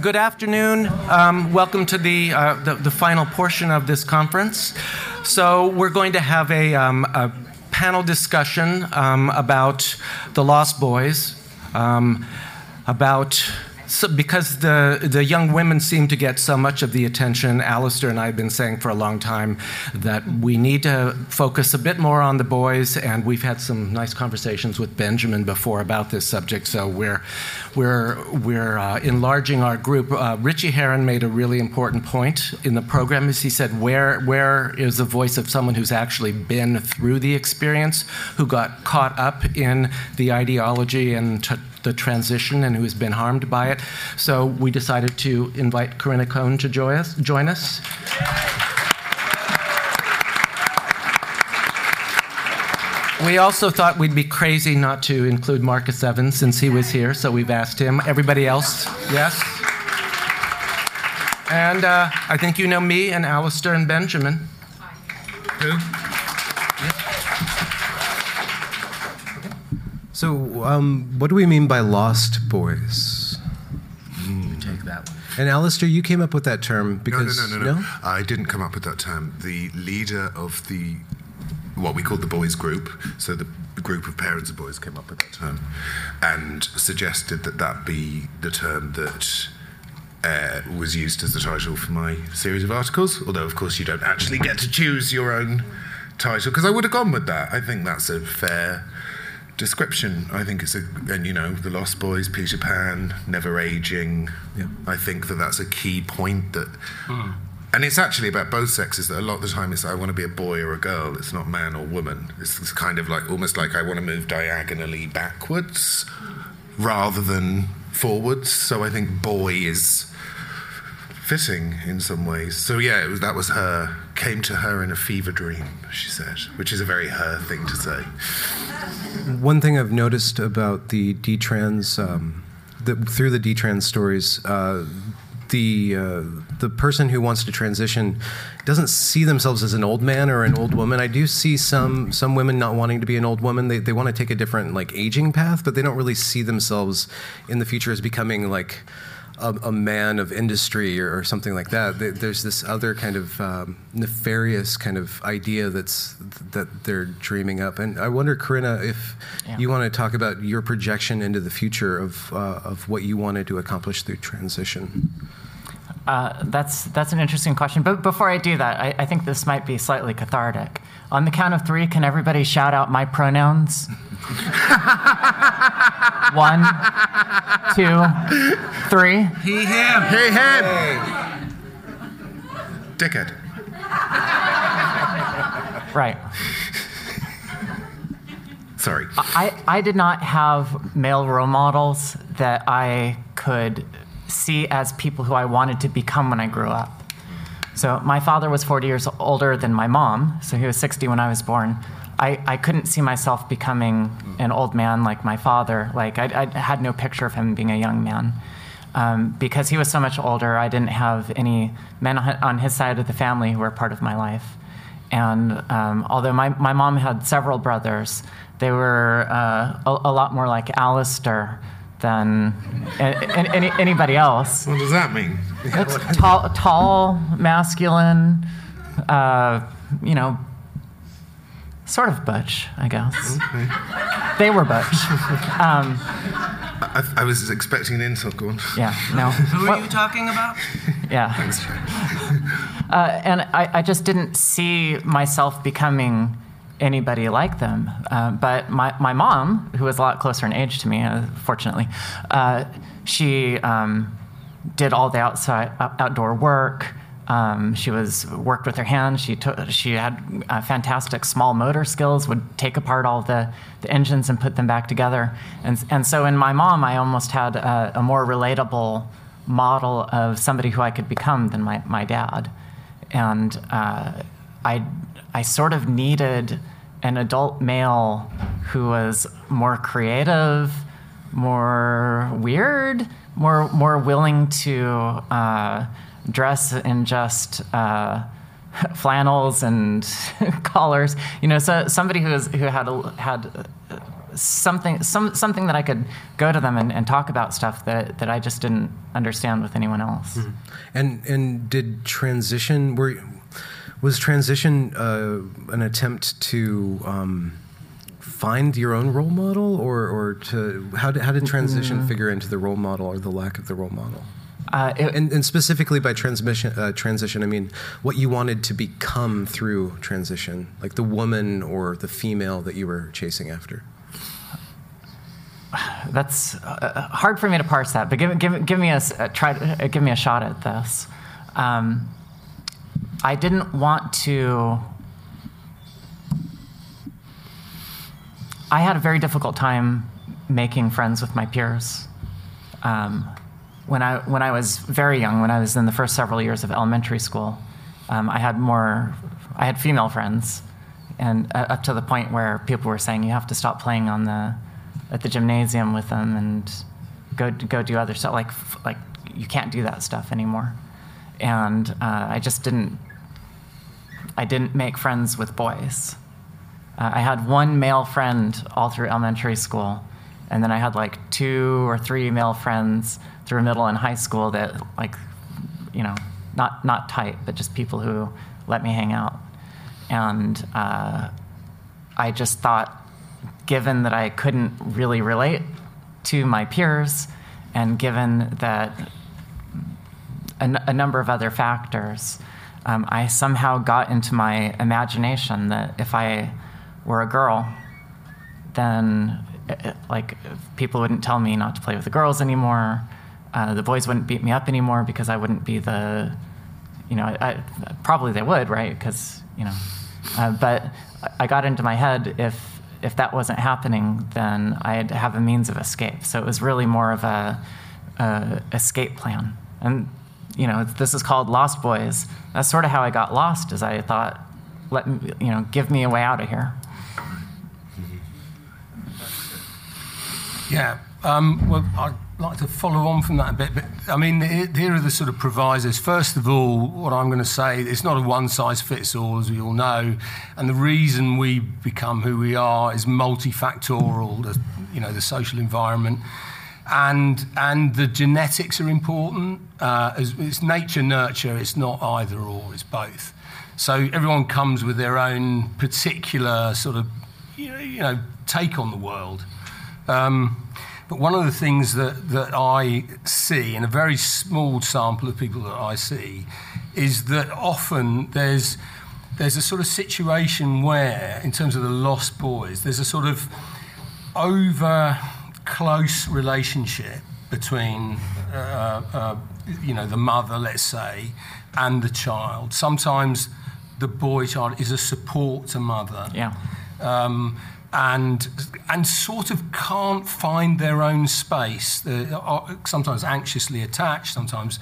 good afternoon. Um, welcome to the, uh, the, the final portion of this conference. So we're going to have a, um, a panel discussion um, about the Lost Boys, um, about so because the, the young women seem to get so much of the attention, Alasdair and I have been saying for a long time that we need to focus a bit more on the boys, and we've had some nice conversations with Benjamin before about this subject, so we're, we're, we're uh, enlarging our group. Uh, Richie Herron made a really important point in the program, as he said, where, where is the voice of someone who's actually been through the experience, who got caught up in the ideology and t- the transition and who has been harmed by it. So we decided to invite Corinna Cohn to join us. Join us. We also thought we'd be crazy not to include Marcus Evans since he was here, so we've asked him. Everybody else, yes? And uh, I think you know me and Alasdair and Benjamin. Who? So, um, what do we mean by lost boys? Mm. Take that one. And Alasdair, you came up with that term because no, no, no, no, no. I didn't come up with that term. The leader of the what we called the boys group, so the group of parents of boys came up with that term, and suggested that that be the term that uh, was used as the title for my series of articles. Although, of course, you don't actually get to choose your own title, because I would have gone with that. I think that's a fair description. I think it's a, and you know, The Lost Boys, Peter Pan, Never Aging. Yeah. I think that that's a key point that. Mm. And it's actually about both sexes. That a lot of the time it's I want to be a boy or a girl. It's not man or woman. It's, it's kind of like almost like I want to move diagonally backwards rather than forwards. So I think boy is fitting in some ways. So yeah, was, that was her. Came to her in a fever dream, she said, which is a very her thing to say. One thing I've noticed about the detrans, um, through the detrans stories, uh, the uh, the person who wants to transition doesn't see themselves as an old man or an old woman. I do see some some women not wanting to be an old woman. They they want to take a different like aging path, but they don't really see themselves in the future as becoming like a, a man of industry or, or, something like that. There's this other kind of um, nefarious kind of idea that's that they're dreaming up. And I wonder, Corinna, if yeah. you want to talk about your projection into the future of uh, of what you wanted to accomplish through transition. Uh, that's that's an interesting question. But before I do that, I, I, think this might be slightly cathartic. On the count of three, can everybody shout out my pronouns? One, two, three. He, him. He, him. Dickhead. Right. Sorry. I, I did not have male role models that I could see as people who I wanted to become when I grew up. So my father was 40 years older than my mom, so he was 60 when I was born. I, I couldn't see myself becoming an old man like my father. Like I, I had no picture of him being a young man. Um, because he was so much older, I didn't have any men on his side of the family who were part of my life. And um, although my, my mom had several brothers, they were uh, a, a, lot more like Alasdair than any, anybody else. What does that mean? tall, tall, masculine, uh, you know, sort of butch, I guess. Okay. They were butch. Um, I, I, was expecting an insult. Go on. Yeah. No. Who are you talking about? Yeah. Thanks. Uh, and I, I, just didn't see myself becoming anybody like them. Uh, but my, my mom, who was a lot closer in age to me, uh, fortunately, uh, she um, did all the outside outdoor work. Um, she was worked with her hands. She took, she had uh, fantastic small motor skills. Would take apart all the, the engines and put them back together. And and so in my mom, I almost had a, a more relatable model of somebody who I could become than my my dad. And uh, I I sort of needed an adult male who was more creative, more weird, more more willing to uh, dress in just uh, flannels and collars. You know, so somebody who was who had had something, some, something that I could go to them and, and talk about stuff that, that I just didn't understand with anyone else. Mm-hmm. And and did transition were was transition uh, an attempt to um, find your own role model, or or to how did how did transition mm-hmm. figure into the role model or the lack of the role model? Uh, and, and, specifically by transmission, uh, transition, I mean what you wanted to become through transition, like the woman or the female that you were chasing after. That's uh, hard for me to parse that, but give, give, give me a, uh, try uh, give me a shot at this. Um, I didn't want to. I had a very difficult time making friends with my peers. Um, when I when I was very young, when I was in the first several years of elementary school, um, I had more, I had female friends, and uh, up to the point where people were saying you have to stop playing on the at the gymnasium with them and go go do other stuff. Like like you can't do that stuff anymore, and uh, I just didn't. I didn't make friends with boys. Uh, I had one male friend all through elementary school, and then I had like two or three male friends through middle and high school that like you know not not tight but just people who let me hang out. And uh, i just thought given that i couldn't really relate to my peers and given that a, n- a number of other factors um, i somehow got into my imagination that if i were a girl then it, like people wouldn't tell me not to play with the girls anymore uh, the boys wouldn't beat me up anymore because I wouldn't be the, you know, I, probably they would, right? Because you know, uh, but I got into my head if if that wasn't happening, then I'd have a means of escape. So it was really more of a, a escape plan. And you know, this is called Lost Boys. That's sort of how I got lost. Is I thought, let me, you know, give me a way out of here. Yeah. Um, well, I like to follow on from that a bit. But I mean, here are the sort of provisos. First of all, what I'm going to say, it's not a one size fits all, as we all know. And the reason we become who we are is multifactorial, the, you know, the social environment. And, and the genetics are important. Uh, it's nature, nurture, it's not either or, it's both. So everyone comes with their own particular sort of, you know, take on the world. Um, but one of the things that, that I see in a very small sample of people that I see is that often there's, there's a sort of situation where, in terms of the lost boys, there's a sort of over close relationship between, uh, uh, you know, the mother, let's say, and the child. Sometimes the boy child is a support to mother. Yeah. Um, and and sort of can't find their own space. They're sometimes anxiously attached, sometimes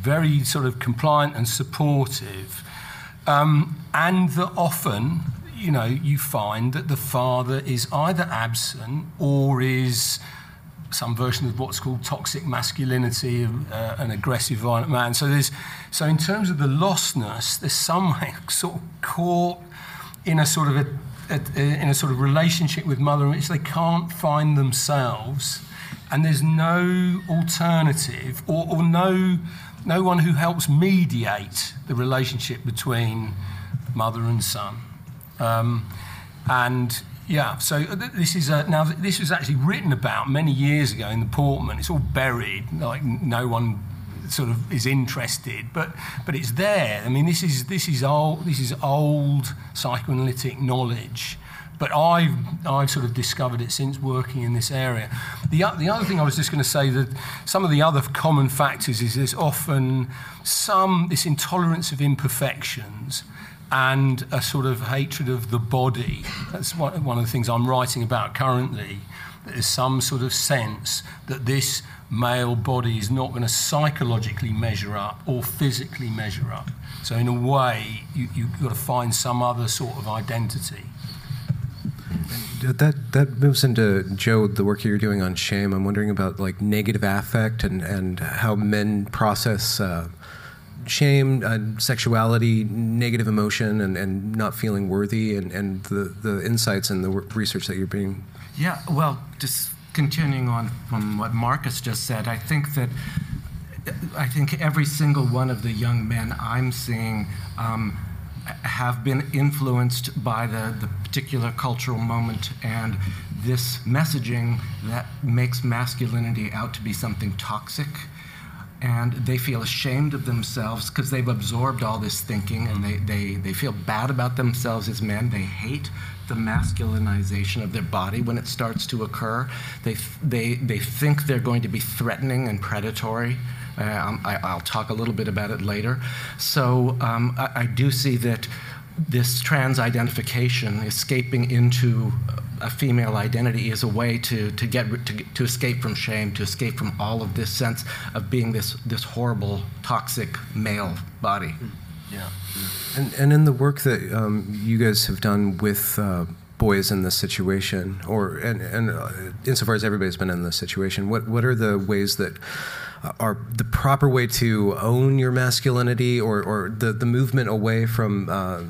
very sort of compliant and supportive, um, and that often, you know, you find that the father is either absent or is some version of what's called toxic masculinity, uh, an aggressive, violent man. So there's, so in terms of the lostness, there's some sort of caught in a sort of a in a sort of relationship with mother in which they can't find themselves, and there's no alternative or, or no, no one who helps mediate the relationship between mother and son. Um, and yeah, so this is a, now this was actually written about many years ago in the Portman. It's all buried, like no one sort of is interested, but but it's there. I mean, this is this is old this is old psychoanalytic knowledge. But I've, I've sort of discovered it since working in this area. The, the other thing I was just going to say that some of the other common factors is there's often some, this intolerance of imperfections and a sort of hatred of the body. That's one, one of the things I'm writing about currently. There's some sort of sense that this male body is not going to psychologically measure up or physically measure up. So, in a way, you, you've got to find some other sort of identity. That that moves into Joe the work you're doing on shame. I'm wondering about like negative affect and and how men process uh, shame, uh, sexuality, negative emotion, and, and not feeling worthy, and, and the the insights and the research that you're being Yeah, well, just continuing on from what Marcus just said, I think that I think every single one of the young men I'm seeing um, have been influenced by the, the particular cultural moment and this messaging that makes masculinity out to be something toxic. And they feel ashamed of themselves because they've absorbed all this thinking and they, they, they feel bad about themselves as men. They hate the masculinization of their body when it starts to occur. They, they, they think they're going to be threatening and predatory. Uh, um, I, will talk a little bit about it later. So um, I, I, do see that this trans identification, escaping into a female identity, is a way to, to get to, to escape from shame, to escape from all of this sense of being this this horrible, toxic male body. Yeah. And, and in the work that um, you guys have done with uh, boys in this situation, or and, and uh, insofar as everybody's been in this situation, what, what are the ways that are the proper way to own your masculinity or, or the, the movement away from uh,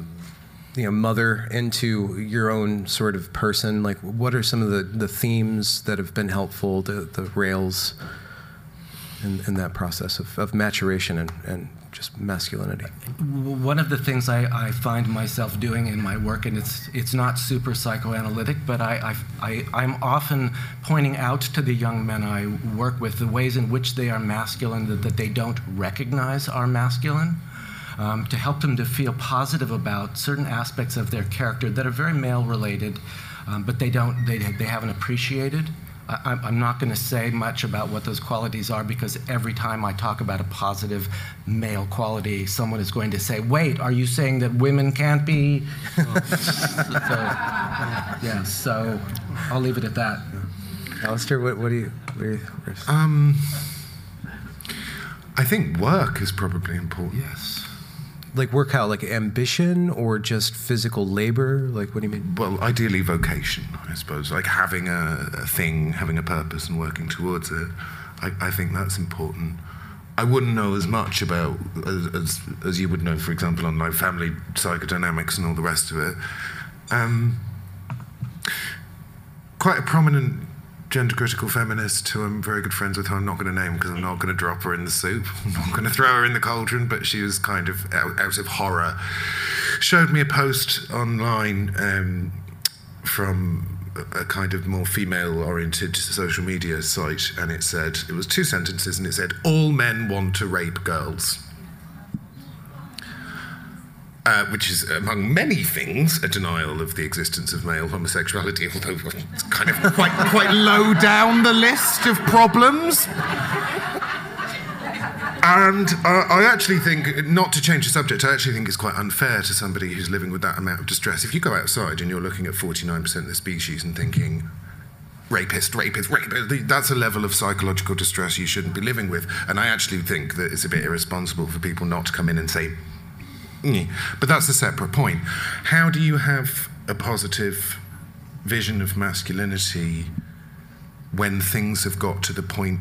you know mother into your own sort of person like what are some of the, the themes that have been helpful the, the rails in, in that process of, of maturation and, and just masculinity? One of the things I, I, find myself doing in my work, and it's it's not super psychoanalytic, but I, I, I am often pointing out to the young men I work with the ways in which they are masculine that, that they don't recognize are masculine. Um, to help them to feel positive about certain aspects of their character that are very male related, um, but they don't they, they haven't appreciated. I, am not going to say much about what those qualities are because every time I talk about a positive male quality, someone is going to say, Wait, are you saying that women can't be? so, yeah, so I'll leave it at that. Alasdair, what, what do you. What you um, I think work is probably important. Yes like work how like ambition or just physical labor? Like what do you mean? Well ideally vocation i suppose. Like having a, a thing having a purpose and working towards it. I, I, think that's important. I wouldn't know as much about as, as, as you would know for example on like family psychodynamics and all the rest of it. Um, quite a prominent gender critical feminist who I'm very good friends with, who I'm not going to name because I'm not going to drop her in the soup. I'm not going to throw her in the cauldron, but she was kind of out, out of horror. Showed me a post online um, from a kind of more female oriented social media site, and it said, it was two sentences, and it said, All men want to rape girls uh, which is, among many things, a denial of the existence of male homosexuality, although it's kind of quite, quite low down the list of problems. And uh, I actually think, not to change the subject, I actually think it's quite unfair to somebody who's living with that amount of distress. If you go outside and you're looking at 49% of the species and thinking, rapist, rapist, rapist. That's a level of psychological distress you shouldn't be living with. And I actually think that it's a bit irresponsible for people not to come in and say, but that's a separate point. How do you have a positive vision of masculinity when things have got to the point,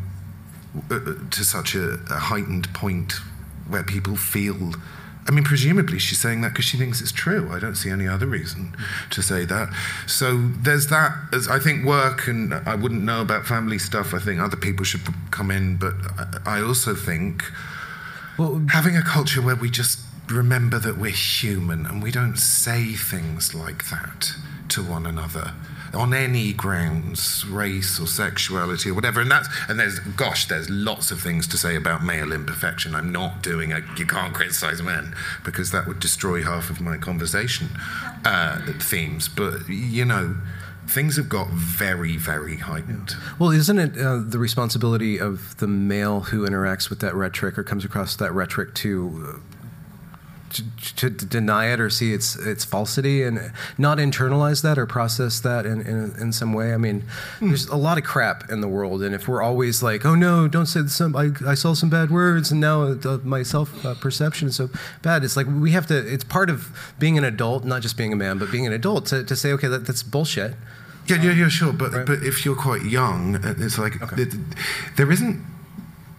uh, uh, to such a, a heightened point where people feel I mean, presumably she's saying that because she thinks it's true. I don't see any other reason to say that. So there's that. As I think work, and I wouldn't know about family stuff. I think other people should come in, but I also think well, having a culture where we just remember that we're human and we don't say things like that to one another on any grounds, race or sexuality or whatever. And that's and there's gosh, there's lots of things to say about male imperfection. I'm not doing a you can't criticize men because that would destroy half of my conversation uh, themes. But you know. Things have got very, very heightened. Well, isn't it uh, the responsibility of the male who interacts with that rhetoric or comes across that rhetoric to uh, to, to, deny it or see its its falsity and not internalize that or process that in, in, in some way. I mean, mm. there's a lot of crap in the world, and if we're always like, "Oh no, don't say some," I, I saw some bad words, and now the, my self uh, perception is so bad. It's like we have to. It's part of being an adult, not just being a man, but being an adult to, to say, okay, that, that's bullshit. Yeah, yeah, yeah, sure. But right. but if you're quite young, uh, it's like okay. there isn't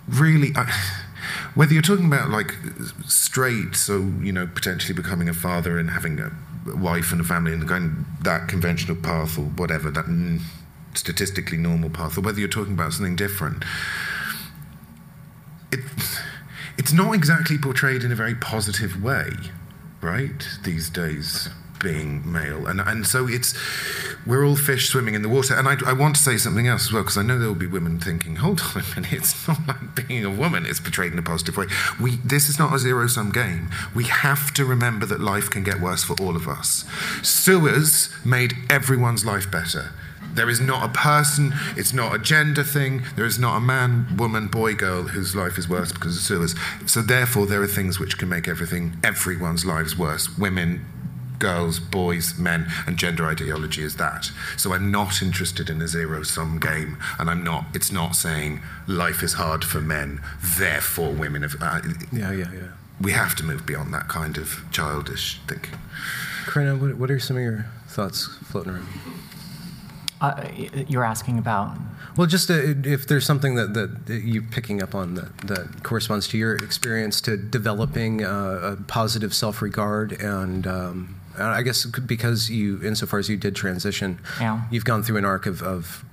really. Uh, whether you're talking about like straight, so you know potentially becoming a father and having a wife and a family and going that conventional path or whatever, that mm, statistically normal path or whether you're talking about something different, it, it's not exactly portrayed in a very positive way, right? These days, okay. Being male, and and so it's we're all fish swimming in the water. And I, I want to say something else as well because I know there will be women thinking, hold on a minute, it's not like being a woman is portrayed in a positive way. We this is not a zero sum game. We have to remember that life can get worse for all of us. Sewers made everyone's life better. There is not a person, it's not a gender thing, there is not a man, woman, boy, girl whose life is worse because of sewers. So, therefore, there are things which can make everything, everyone's lives worse. Women, girls, boys, men, and gender ideology is that. So I'm not interested in a zero sum game, and I'm not. It's not saying life is hard for men, therefore women have. Uh, yeah, yeah, yeah. We have to move beyond that kind of childish thinking. Corinna, what, what are some of your thoughts floating around? Uh, you're asking about? Well, just uh, if there's something that, that you're picking up on that, that corresponds to your experience to developing uh, a positive self regard and. Um, I guess because you, insofar as you did transition, yeah. you've gone through an arc of, of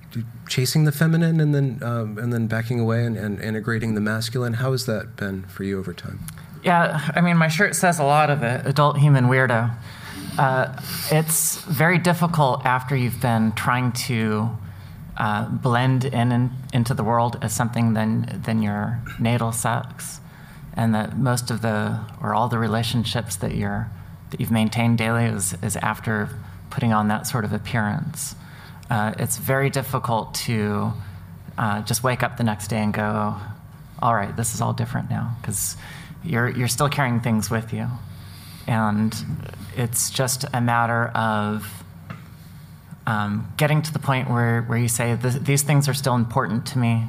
chasing the feminine and then um, and then backing away and, and integrating the masculine. How has that been for you over time? Yeah, I mean, my shirt says a lot of it. Adult human weirdo. Uh, it's very difficult after you've been trying to uh, blend in, in, into the world as something than, than your natal sex, and that most of the or all the relationships that you're that you've maintained daily is, is after putting on that sort of appearance. Uh, it's very difficult to uh, just wake up the next day and go, all right, this is all different now, because you're, you're still carrying things with you. And it's just a matter of um, getting to the point where, where you say, these things are still important to me,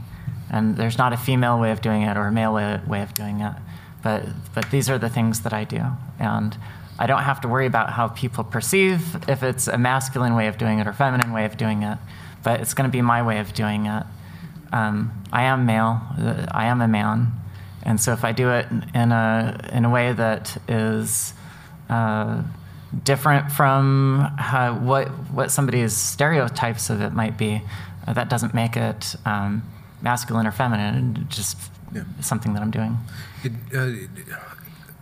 and there's not a female way of doing it or a male way, way of doing it, but, but these are the things that I do. And I don't have to worry about how people perceive if it's a masculine way of doing it or feminine way of doing it, but it's going to be my way of doing it. Um, I am male, I am a man, and so if I do it in a, in a way that is uh, different from how, what, what somebody's stereotypes of it might be, uh, that doesn't make it um, masculine or feminine, just yeah. something that I'm doing. It, uh,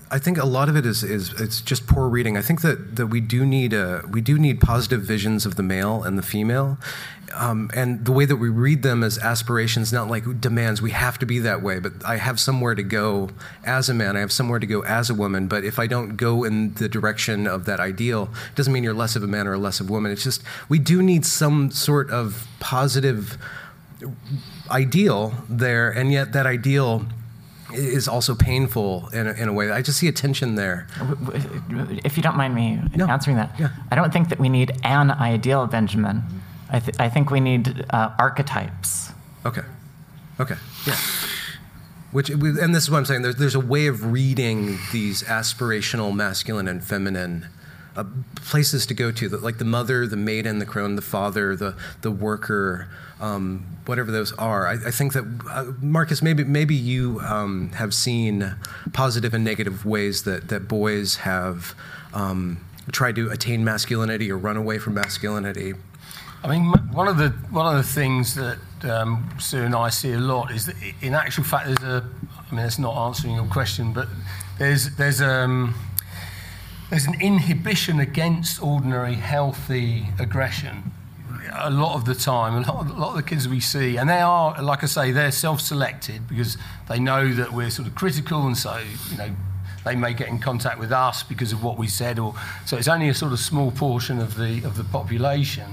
I think a lot of it is, is it's just poor reading. I think that, that we do need a, we do need positive visions of the male and the female, um, and the way that we read them as aspirations, not like demands. We have to be that way, but I have somewhere to go as a man. I have somewhere to go as a woman. But if I don't go in the direction of that ideal, it doesn't mean you're less of a man or less of a woman. It's just we do need some sort of positive ideal there, and yet that ideal is also painful in a, in a way. I just see a tension there. If you don't mind me no. answering that, yeah. I don't think that we need an ideal, Benjamin. I, th- I think we need uh, archetypes. Okay. Okay. Yeah. Which, and this is what I'm saying. There's, there's a way of reading these aspirational masculine and feminine uh, places to go to, like the mother, the maiden, the crone, the father, the the worker, um, whatever those are. I, I think that uh, Marcus, maybe maybe you um, have seen positive and negative ways that that boys have um, tried to attain masculinity or run away from masculinity. I mean, one of the one of the things that um, Sue and I see a lot is that, in actual fact, there's a. I mean, it's not answering your question, but there's there's um, there's an inhibition against ordinary healthy aggression a lot of the time, a lot, a lot, of the kids we see, and they are, like I say, they're self-selected because they know that we're sort of critical, and so you know they may get in contact with us because of what we said, or so it's only a sort of small portion of the of the population.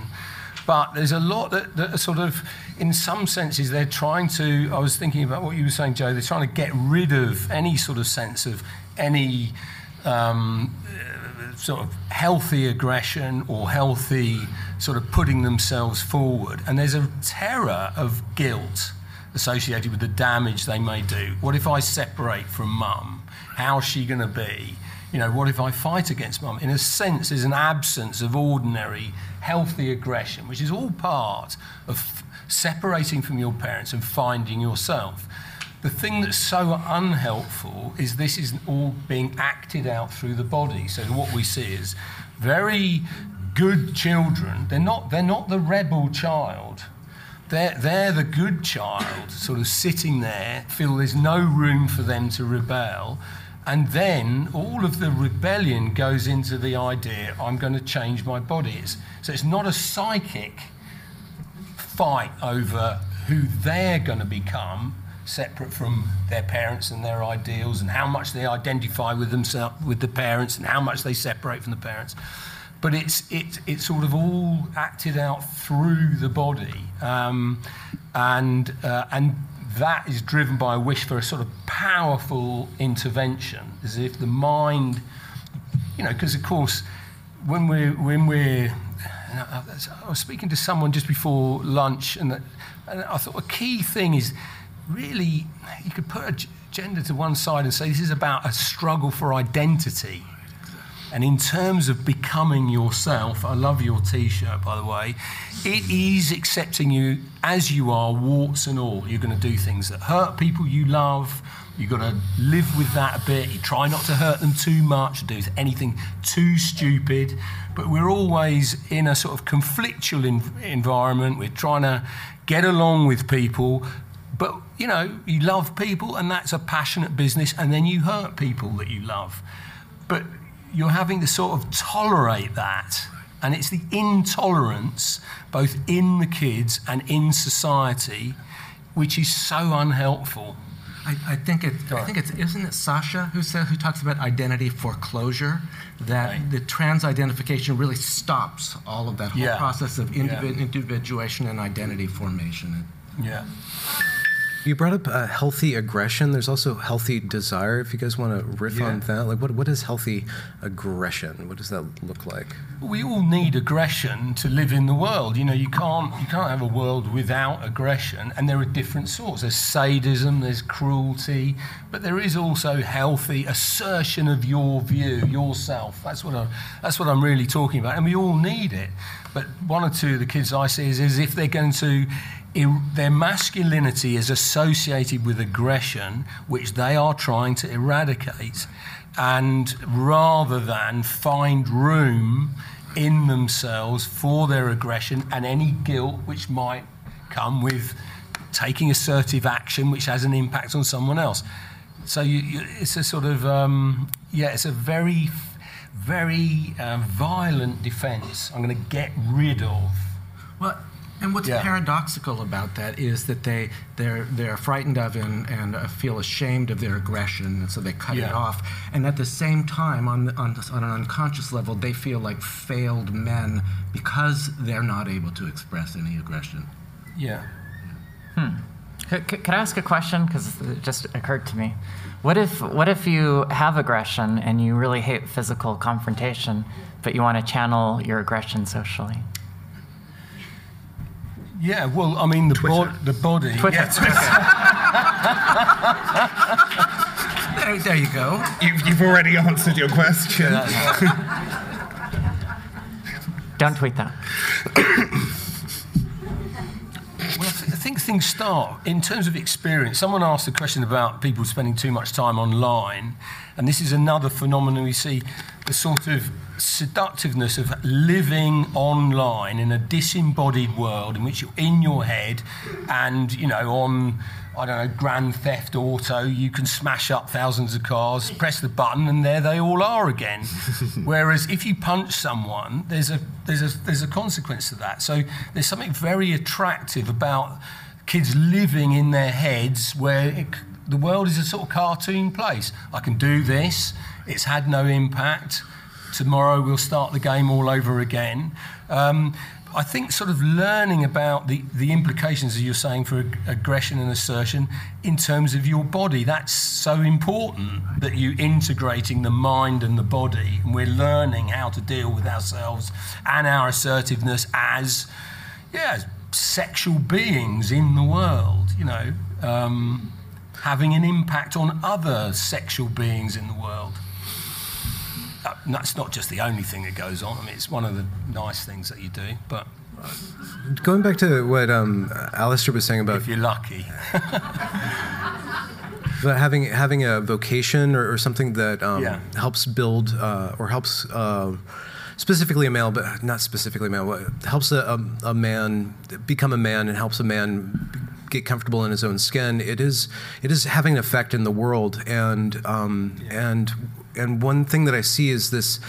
But there's a lot that, that are sort of, in some senses, they're trying to. I was thinking about what you were saying, Joe. They're trying to get rid of any sort of sense of any um, sort of healthy aggression or healthy sort of putting themselves forward. And there's a terror of guilt associated with the damage they may do. What if I separate from mum? How's she going to be? You know, what if I fight against mum? In a sense, there's an absence of ordinary, healthy aggression, which is all part of separating from your parents and finding yourself. The thing that's so unhelpful is this is all being acted out through the body. So what we see is very good children, they're not, they're not the rebel child. They're, they're the good child, sort of sitting there, feel there's no room for them to rebel. And then all of the rebellion goes into the idea I'm going to change my body. So it's not a psychic fight over who they're going to become, separate from their parents and their ideals, and how much they identify with themselves, with the parents, and how much they separate from the parents. But it's it, it's sort of all acted out through the body, um, and uh, and that is driven by a wish for a sort of powerful intervention, as if the mind, you know, because of course, when we're when we're I was speaking to someone just before lunch, and, and I thought a key thing is really you could put a gender to one side and say this is about a struggle for identity. And in terms of becoming yourself, I love your t shirt, by the way, it is accepting you as you are, warts and all. You're going to do things that hurt people you love. You've got to live with that a bit. You try not to hurt them too much, do anything too stupid. But we're always in a sort of conflictual environment. We're trying to get along with people, you know, you love people, and that's a passionate business, and then you hurt people that you love. But you're having to sort of tolerate that. And it's the intolerance, both in the kids and in society, which is so unhelpful. I, I, think it. I think it's. Isn't it Sasha who says who talks about identity foreclosure? That right. the trans identification really stops all of that whole yeah. process of individ- yeah. individuation and identity formation. Yeah. You brought up uh, healthy aggression. There's also healthy desire. If you guys want to riff yeah. on that, like what what is healthy aggression? What does that look like? We all need aggression to live in the world. You know, you can't you can't have a world without aggression, and there are different sorts. There's sadism, there's cruelty, but there is also healthy assertion of your view, yourself. That's what I, that's what I'm really talking about, and we all need it. But one or two of the kids I see is, is if they're going to their masculinity is associated with aggression, which they are trying to eradicate. And rather than find room in themselves for their aggression and any guilt which might come with taking assertive action, which has an impact on someone else. So you, you, it's a sort of, um, yeah, it's a very, very uh, violent defense. I'm going to get rid of. Well, and what's yeah. paradoxical about that is that they they're they're frightened of and, and uh, feel ashamed of their aggression, and so they cut yeah. it off. And at the same time, on on on an unconscious level, they feel like failed men because they're not able to express any aggression. Yeah. Hmm. Could, could I ask a question? Because it just occurred to me. What if what if you have aggression and you really hate physical confrontation, but you want to channel your aggression socially? Yeah, well, I mean, the, bo- the body. Twitter. Yeah, there, there, you go. You've, you've already answered your question. Don't tweet that. well, I think things start in terms of experience. Someone asked a question about people spending too much time online, and this is another phenomenon we see the sort of seductiveness of living online in a disembodied world in which you're in your head and, you know, on, I don't know, Grand Theft Auto, you can smash up thousands of cars, press the button, and there they all are again. Whereas if you punch someone, there's a, there's, a, there's a consequence to that. So there's something very attractive about kids living in their heads where it, the world is a sort of cartoon place. I can do this, it's had no impact tomorrow we'll start the game all over again. Um, I think sort of learning about the, the implications, as you're saying, for ag- aggression and assertion in terms of your body, that's so important that you're integrating the mind and the body, and we're learning how to deal with ourselves and our assertiveness as, yeah, as sexual beings in the world, you know, um, having an impact on other sexual beings in the world that's not just the only thing that goes on. I mean, it's one of the nice things that you do. But going back to what um, Alasdair was saying about if you're lucky. but having having a vocation or, or something that um, yeah. helps build uh, or helps uh, specifically a male, but not specifically a male, but helps a, a, a man become a man and helps a man get comfortable in his own skin, it is it is having an effect in the world. And um, and and one thing that I see is this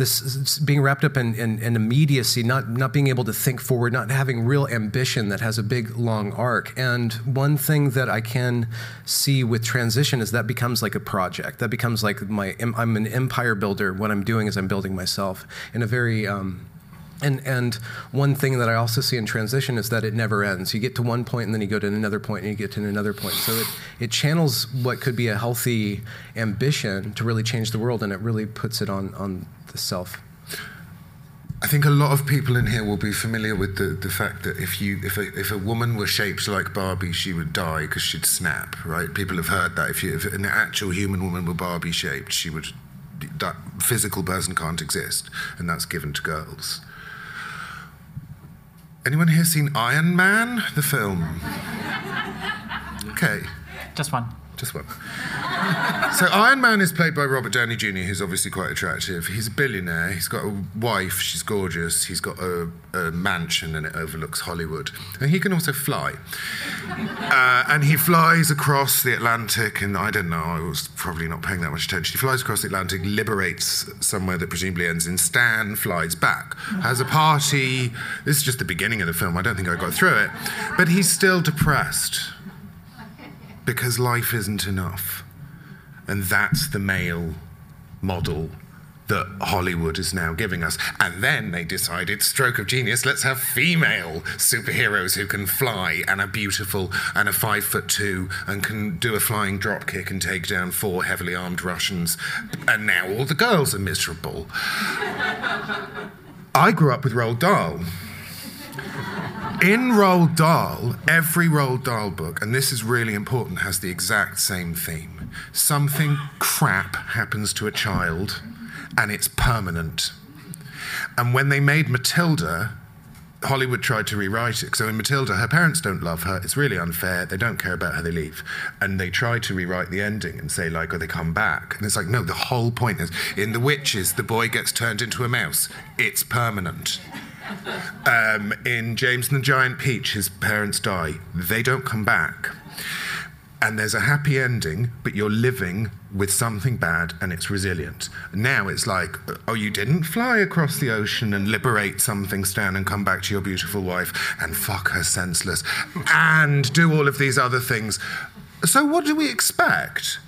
this being wrapped up in, in, in, immediacy, not, not being able to think forward, not having real ambition that has a big, long arc. And one thing that I can see with transition is that becomes like a project. That becomes like my, I'm an empire builder. What I'm doing is I'm building myself in a very, um, and, and one thing that I also see in transition is that it never ends. You get to one point and then you go to another point and you get to another point. So it, it channels what could be a healthy ambition to really change the world and it really puts it on, on the self. I think a lot of people in here will be familiar with the, the fact that if you if a, if a woman were shaped like Barbie, she would die because she'd snap. Right? People have heard that. If, you, if an actual human woman were Barbie shaped, she would that physical person can't exist, and that's given to girls. Anyone here seen Iron Man, the film? Okay. Just one. Just one. so Iron Man is played by Robert Downey Jr., who's obviously quite attractive. He's a billionaire. He's got a wife. She's gorgeous. He's got a, a mansion, and it overlooks Hollywood. And he can also fly. Uh, and he flies across the Atlantic. And I don't know. I was probably not paying that much attention. He flies across the Atlantic, liberates somewhere that presumably ends in Stan, flies back, has a party. This is just the beginning of the film. I don't think I got through it. But he's still depressed because life isn't enough. And that's the male model that Hollywood is now giving us. And then they decided, stroke of genius, let's have female superheroes who can fly and are beautiful and are five foot two and can do a flying drop kick and take down four heavily armed Russians. And now all the girls are miserable. I grew up with Roald Dahl in Roald Dahl, every Roald Dahl book, and this is really important, has the exact same theme. Something crap happens to a child, and it's permanent. And when they made Matilda, Hollywood tried to rewrite it. So in Matilda, her parents don't love her. It's really unfair. They don't care about her. They leave. And they try to rewrite the ending and say, like, oh, they come back. And it's like, no, the whole point is in The Witches, the boy gets turned into a mouse. It's permanent. Um, in James and the Giant Peach, his parents die. They don't come back. And there's a happy ending, but you're living with something bad and it's resilient. Now it's like, oh, you didn't fly across the ocean and liberate something, Stan, and come back to your beautiful wife and fuck her senseless and do all of these other things. So, what do we expect?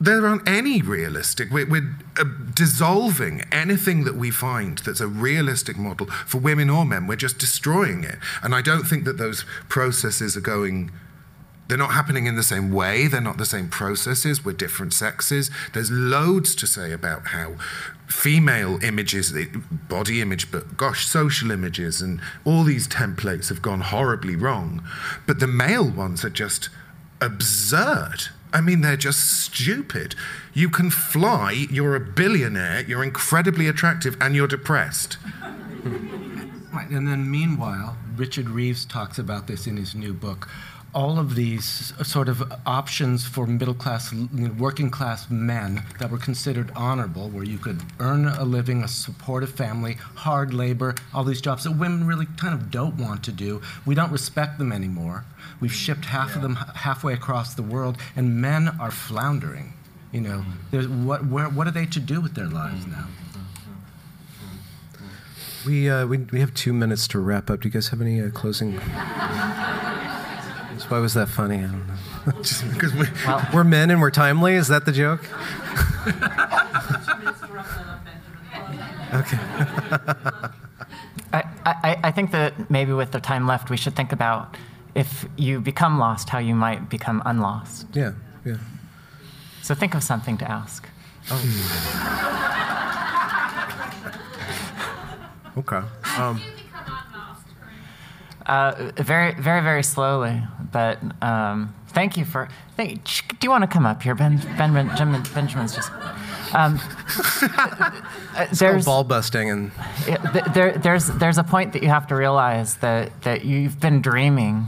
There aren't any realistic. We're, we're uh, dissolving anything that we find that's a realistic model for women or men. We're just destroying it. And I don't think that those processes are going. They're not happening in the same way. They're not the same processes. We're different sexes. There's loads to say about how female images, body image, but gosh, social images, and all these templates have gone horribly wrong. But the male ones are just absurd. I mean, they're just stupid. You can fly, you're a billionaire, you're incredibly attractive, and you're depressed. Right, and then meanwhile, Richard Reeves talks about this in his new book. All of these sort of options for middle class, working class men that were considered honorable, where you could earn a living, a supportive family, hard labor, all these jobs that women really kind of don't want to do. We don't respect them anymore. We've shipped half yeah. of them halfway across the world, and men are floundering. You know, mm-hmm. what, where, what are they to do with their lives now? We, uh, we, we have two minutes to wrap up. Do you guys have any uh, closing? Why was that funny? I don't know. Just because we, well, we're men and we're timely. Is that the joke? okay. I, I, I think that maybe with the time left, we should think about if you become lost, how you might become unlost. Yeah, yeah. So think of something to ask. Oh. okay. Um, uh, very, very, very slowly. But um, thank you for. Thank, do you want to come up here, Ben? Ben, ben Benjamin's just. Um, there's ball busting and there, there's there's a point that you have to realize that that you've been dreaming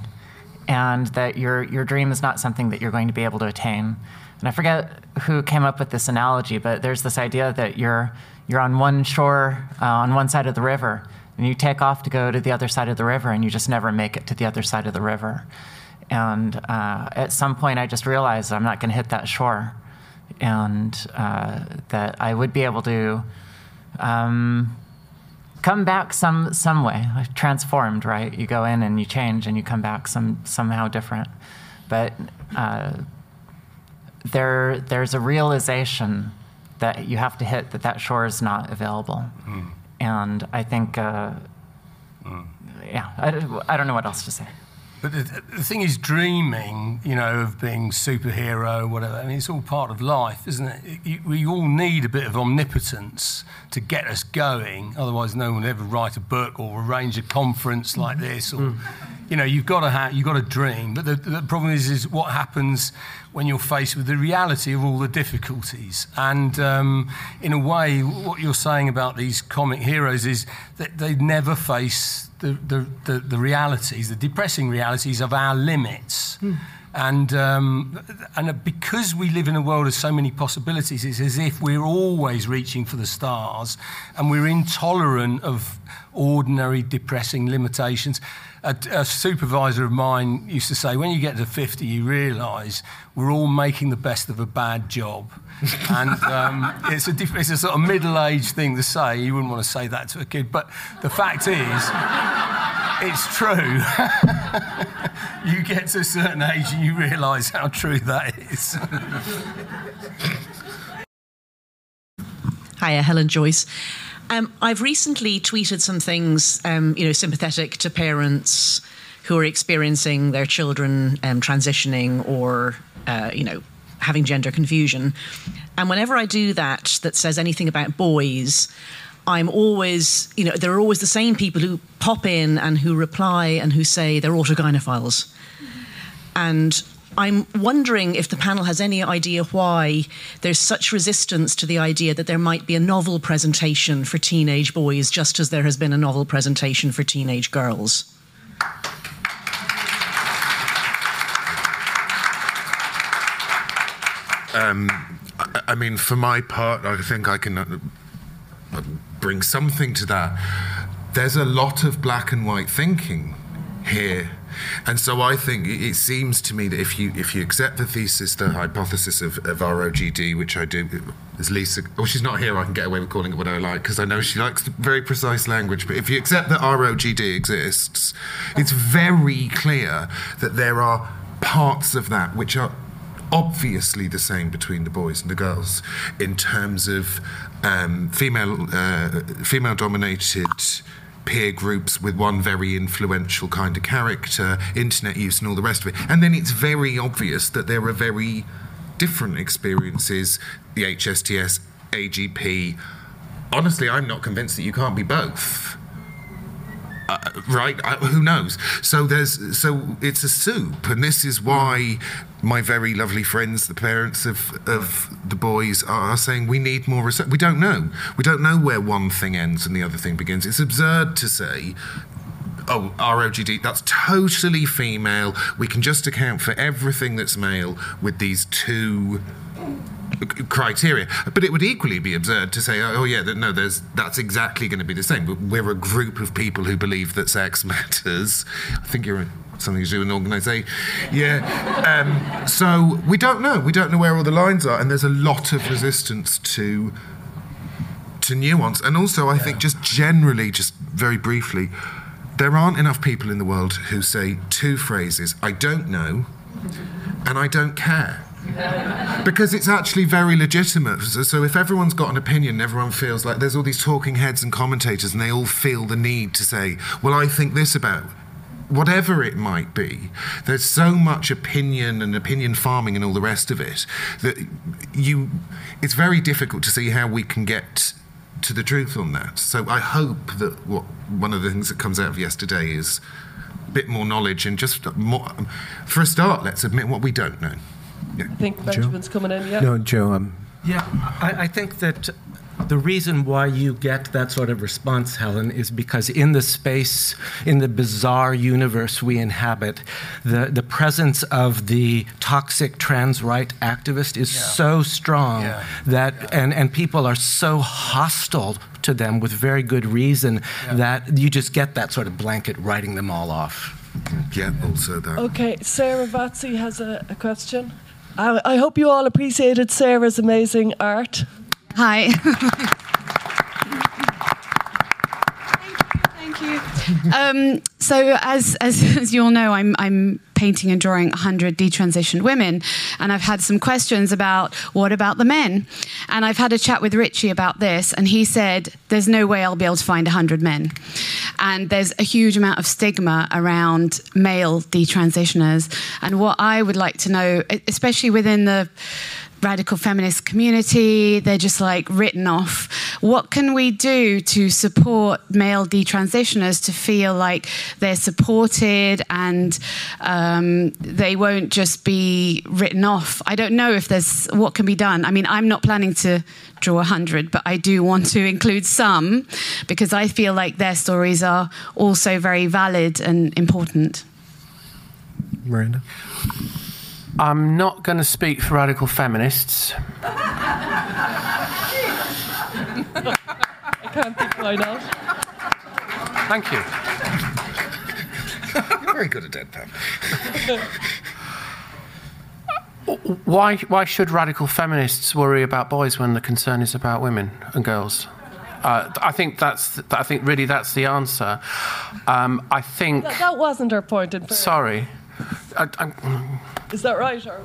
and that your, your dream is not something that you're going to be able to attain. and I forget who came up with this analogy, but there's this idea that you're you're on one shore, uh, on one side of the river, and you take off to go to the other side of the river, and you just never make it to the other side of the river. And uh, at some point, I just realized I'm not going to hit that shore, and uh, that I would be able to um, come back some some way, transformed. Right? You go in and you change, and you come back some somehow different. But uh, there there's a realization that you have to hit that that shore is not available. Mm. And I think, uh, mm. yeah, I, I don't know what else to say. But the, the, thing is, dreaming, you know, of being superhero, whatever. I mean, it's all part of life, isn't it? we all need a bit of omnipotence to get us going. Otherwise, no one would ever write a book or arrange a conference like this. Or, mm. you know, you've got to have, you've got to dream. But the, the problem is, is what happens when you're faced with the reality of all the difficulties. And um, in a way, what you're saying about these comic heroes is that they never face the, the, the, the realities, the depressing realities of our limits. Hmm. And, um, and because we live in a world of so many possibilities, it's as if we're always reaching for the stars and we're intolerant of ordinary depressing limitations. A, a, supervisor of mine used to say, when you get to 50, you realise we're all making the best of a bad job. and um, it's, a diff- it's a sort of middle aged thing to say. You wouldn't want to say that to a kid. But the fact is, it's true. you get to a certain age and you realise how true that is. Hiya, Helen Joyce. Um, I've recently tweeted some things, um, you know, sympathetic to parents who are experiencing their children um, transitioning or, uh, you know, having gender confusion. And whenever I do that, that says anything about boys, I'm always, you know, there are always the same people who pop in and who reply and who say they're autogynephiles. And I'm wondering if the panel has any idea why there's such resistance to the idea that there might be a novel presentation for teenage boys, just as there has been a novel presentation for teenage girls. Um, I, I mean, for my part, I think I can uh, bring something to that. There's a lot of black and white thinking here. And so I think it seems to me that if you if you accept the thesis, the hypothesis of, of ROGD, which I do, as Lisa, well, she's not here, I can get away with calling it what I like because I know she likes very precise language. But if you accept that ROGD exists, it's very clear that there are parts of that which are obviously the same between the boys and the girls in terms of um, female uh, female dominated peer groups with one very influential kind of character, internet use, and all the rest of it. And then it's very obvious that there are very different experiences the HSTS, AGP. Honestly, I'm not convinced that you can't be both. Uh, right? Uh, who knows? So there's so it's a soup, and this is why my very lovely friends, the parents of of the boys, are saying we need more research. We don't know. We don't know where one thing ends and the other thing begins. It's absurd to say oh, ROGD, that's totally female. We can just account for everything that's male with these two criteria. But it would equally be absurd to say, oh, yeah, no, there's, that's exactly going to be the same. We're a group of people who believe that sex matters. I think you're something to do with an organisation. Yeah. Um, so we don't know. We don't know where all the lines are. And there's a lot of resistance to to nuance. And also, I think, just generally, just very briefly, there aren't enough people in the world who say two phrases I don't know and I don't care because it's actually very legitimate. So, if everyone's got an opinion, everyone feels like there's all these talking heads and commentators, and they all feel the need to say, "Well, I think this about." Whatever it might be, there's so much opinion and opinion farming and all the rest of it that you, it's very difficult to see how we can get to the truth on that. So I hope that what one of the things that comes out of yesterday is a bit more knowledge and just more. For a start, let's admit what we don't know. I think Benjamin's Joe? coming in. Yeah. No, Joe. Um, yeah, I, I think that the reason why you get that sort of response, Helen, is because in the space, in the bizarre universe we inhabit, the, the presence of the toxic trans right activist is Yeah. so strong Yeah. that, and, and people are so hostile to them with very good reason that you just get that sort of blanket writing them all off. Yeah, also that. Okay, Sarah Vatsi has a, a question. I, I hope you all appreciated Sarah's amazing art. Hi. Thank you. Thank you. Um, so, as, as, as you all know, I'm, I'm painting and drawing 100 detransitioned women, and I've had some questions about what about the men? And I've had a chat with Richie about this, and he said, There's no way I'll be able to find 100 men. And there's a huge amount of stigma around male detransitioners. And what I would like to know, especially within the radical feminist community. They're just like written off. What can we do to support male detransitioners to feel like they're supported and um, they won't just be written off? I don't know if there's what can be done. I mean, I'm not planning to draw 100, but I do want to include some because I feel like their stories are also very valid and important. Miranda? I'm not going to speak for radical feminists. I can't think why not. Thank you. You're very good at deadpan. Why, why should radical feminists worry about boys when the concern is about women and girls? Uh, I think that's. I think really that's the answer. Um, I think. That, that wasn't our point. In. Sorry. I, Is that right? Or?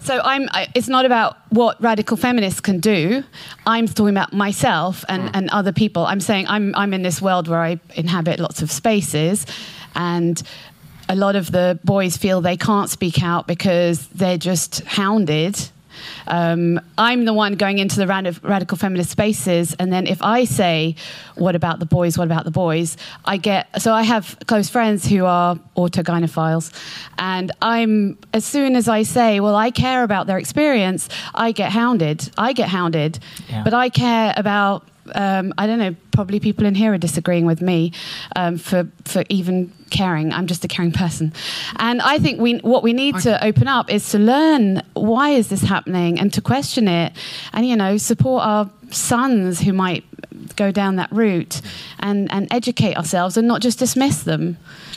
So I'm. I, it's not about what radical feminists can do. I'm talking about myself and, mm. and other people. I'm saying I'm I'm in this world where I inhabit lots of spaces, and a lot of the boys feel they can't speak out because they're just hounded. Um, I'm the one going into the rad- radical feminist spaces, and then if I say, "What about the boys? What about the boys?" I get so I have close friends who are autogynephiles, and I'm as soon as I say, "Well, I care about their experience," I get hounded. I get hounded, Yeah. but I care about. Um, I don't know. Probably people in here are disagreeing with me um, for for even caring. I'm just a caring person, and I think we what we need to open up is to learn why is this happening and to question it, and you know support our sons who might go down that route, and and educate ourselves and not just dismiss them.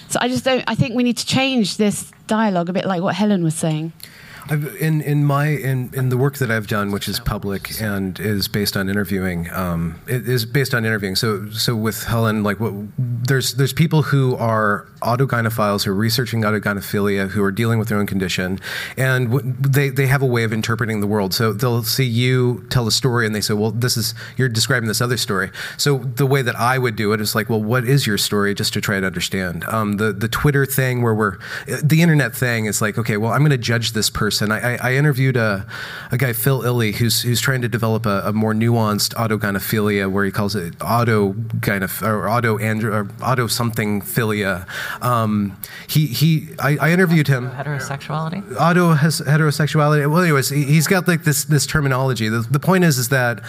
So I just don't. I think we need to change this dialogue a bit like what Helen was saying. I've, in in my in, in the work that I've done, which is public and is based on interviewing, um, it is based on interviewing. So so with Helen, like what there's there's people who are autogynephiles who are researching autogynephilia who are dealing with their own condition, and w- they they have a way of interpreting the world. So they'll see you tell a story, and they say, well, this is you're describing this other story. So the way that I would do it is like, well, what is your story, just to try to understand. Um, the the Twitter thing where we're the internet thing is like, okay, well, I'm going to judge this person. I, I, I interviewed a, a guy, Phil Illy, who's who's trying to develop a, a more nuanced autogynephilia, where he calls it autogyneph or auto andro or auto something philia. Um, he he, I, I interviewed him Heterosexuality? auto has heterosexuality. Well, anyways, he- he's got like this this terminology. The, the point is, is that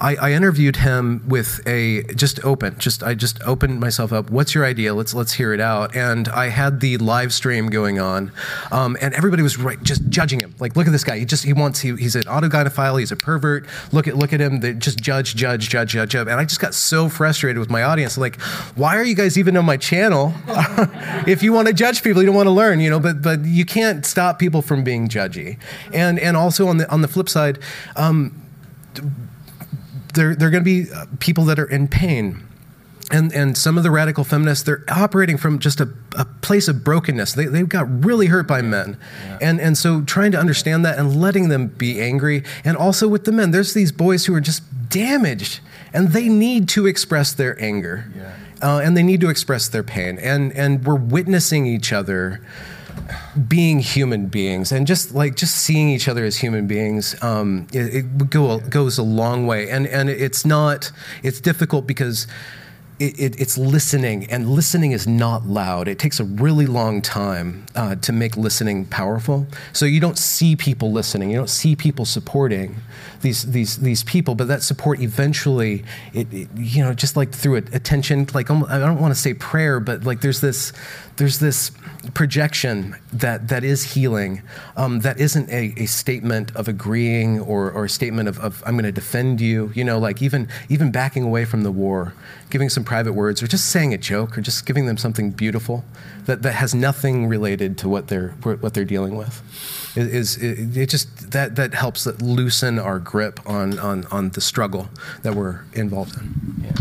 I, I interviewed him with a just open, just I just opened myself up. What's your idea? Let's let's hear it out. And I had the live stream going on, um, and everybody was right, just judging him. Like, look at this guy. He just he wants he, he's an autogynephile. He's a pervert. Look at look at him. They just judge, judge, judge, judge, judge. And I just got so frustrated with my audience. Like, why are you guys even on my channel? if you want to judge people, you don't want to learn, you know. But but you can't stop people from being judgy. And and also on the on the flip side, um, there there are going to be uh, people that are in pain. And, and some of the radical feminists, they're operating from just a, a place of brokenness. They, they got really hurt by men. And, and so trying to understand that and letting them be angry. And also with the men, there's these boys who are just damaged and they need to express their anger. Uh, and they need to express their pain. And, and we're witnessing each other being human beings and just like just seeing each other as human beings um, it, it go, goes a long way and and it's not it's difficult because it, it, it's listening, and listening is not loud. It takes a really long time uh, to make listening powerful. So you don't see people listening, you don't see people supporting these these these people, but that support eventually, it, it you know, just like through attention, like I don't want to say prayer, but like there's this there's this projection that, that is healing, um, that isn't a, a statement of agreeing or, or a statement of, of I'm going to defend you, you know, like even, even backing away from the war, giving some private words, or just saying a joke, or just giving them something beautiful that, that has nothing related to what they're, what they're dealing with. It, is, it, it just, that, that helps loosen our grip on, on, on the struggle that we're involved in. Yeah.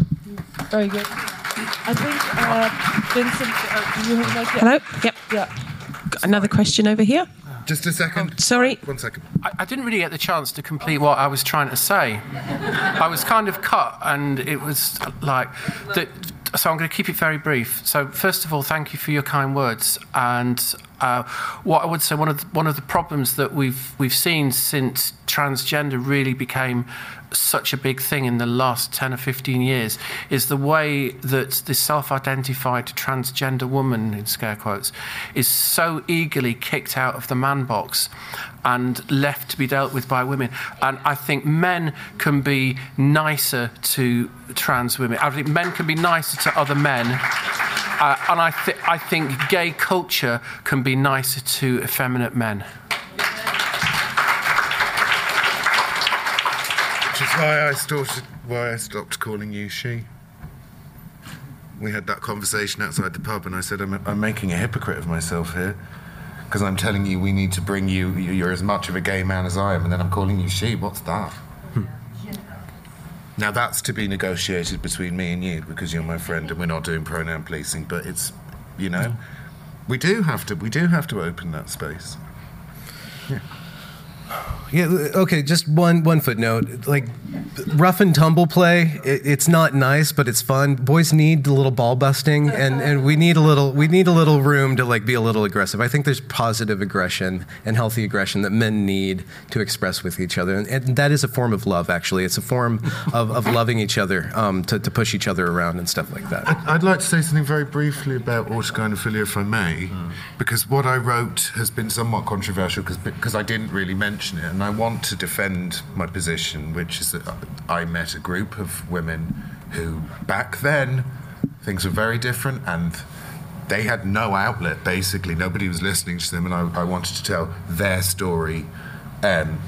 Very good. I think uh, Vincent, uh, do you have like Hello? Yep. Yeah. Another question over here. Just a second. Oh, sorry. One second. I, I, didn't really get the chance to complete what I was trying to say. I was kind of cut, and it was like that. So I'm going to keep it very brief. So first of all, thank you for your kind words. And uh, what I would say, one of the, one of the problems that we've we've seen since transgender really became such a big thing in the last 10 or 15 years is the way that the self identified transgender woman, in scare quotes, is so eagerly kicked out of the man box and left to be dealt with by women. And I think men can be nicer to trans women. I think men can be nicer to other men. Uh, and I, th- I think gay culture can be nicer to effeminate men. Why I started, why I stopped calling you she. We had that conversation outside the pub, and I said, I'm, I'm making a hypocrite of myself here because I'm telling you we need to bring you, you're as much of a gay man as I am, and then I'm calling you she. What's that? Now that's to be negotiated between me and you because you're my friend and we're not doing pronoun policing, but it's, you know, we do have to, we do have to open that space. Yeah. Yeah. Okay. Just one one footnote. Like rough and tumble play. It, it's not nice, but it's fun. Boys need a little ball busting, and, and we need a little we need a little room to like be a little aggressive. I think there's positive aggression and healthy aggression that men need to express with each other, and, and that is a form of love. Actually, it's a form of, of loving each other um, to, to push each other around and stuff like that. I'd, I'd like to say something very briefly about autogynephilia, if I may, mm. because what I wrote has been somewhat controversial because I didn't really mention it and I want to defend my position, which is that I met a group of women who, back then, things were very different and they had no outlet, basically. Nobody was listening to them, and I, I wanted to tell their story. Um,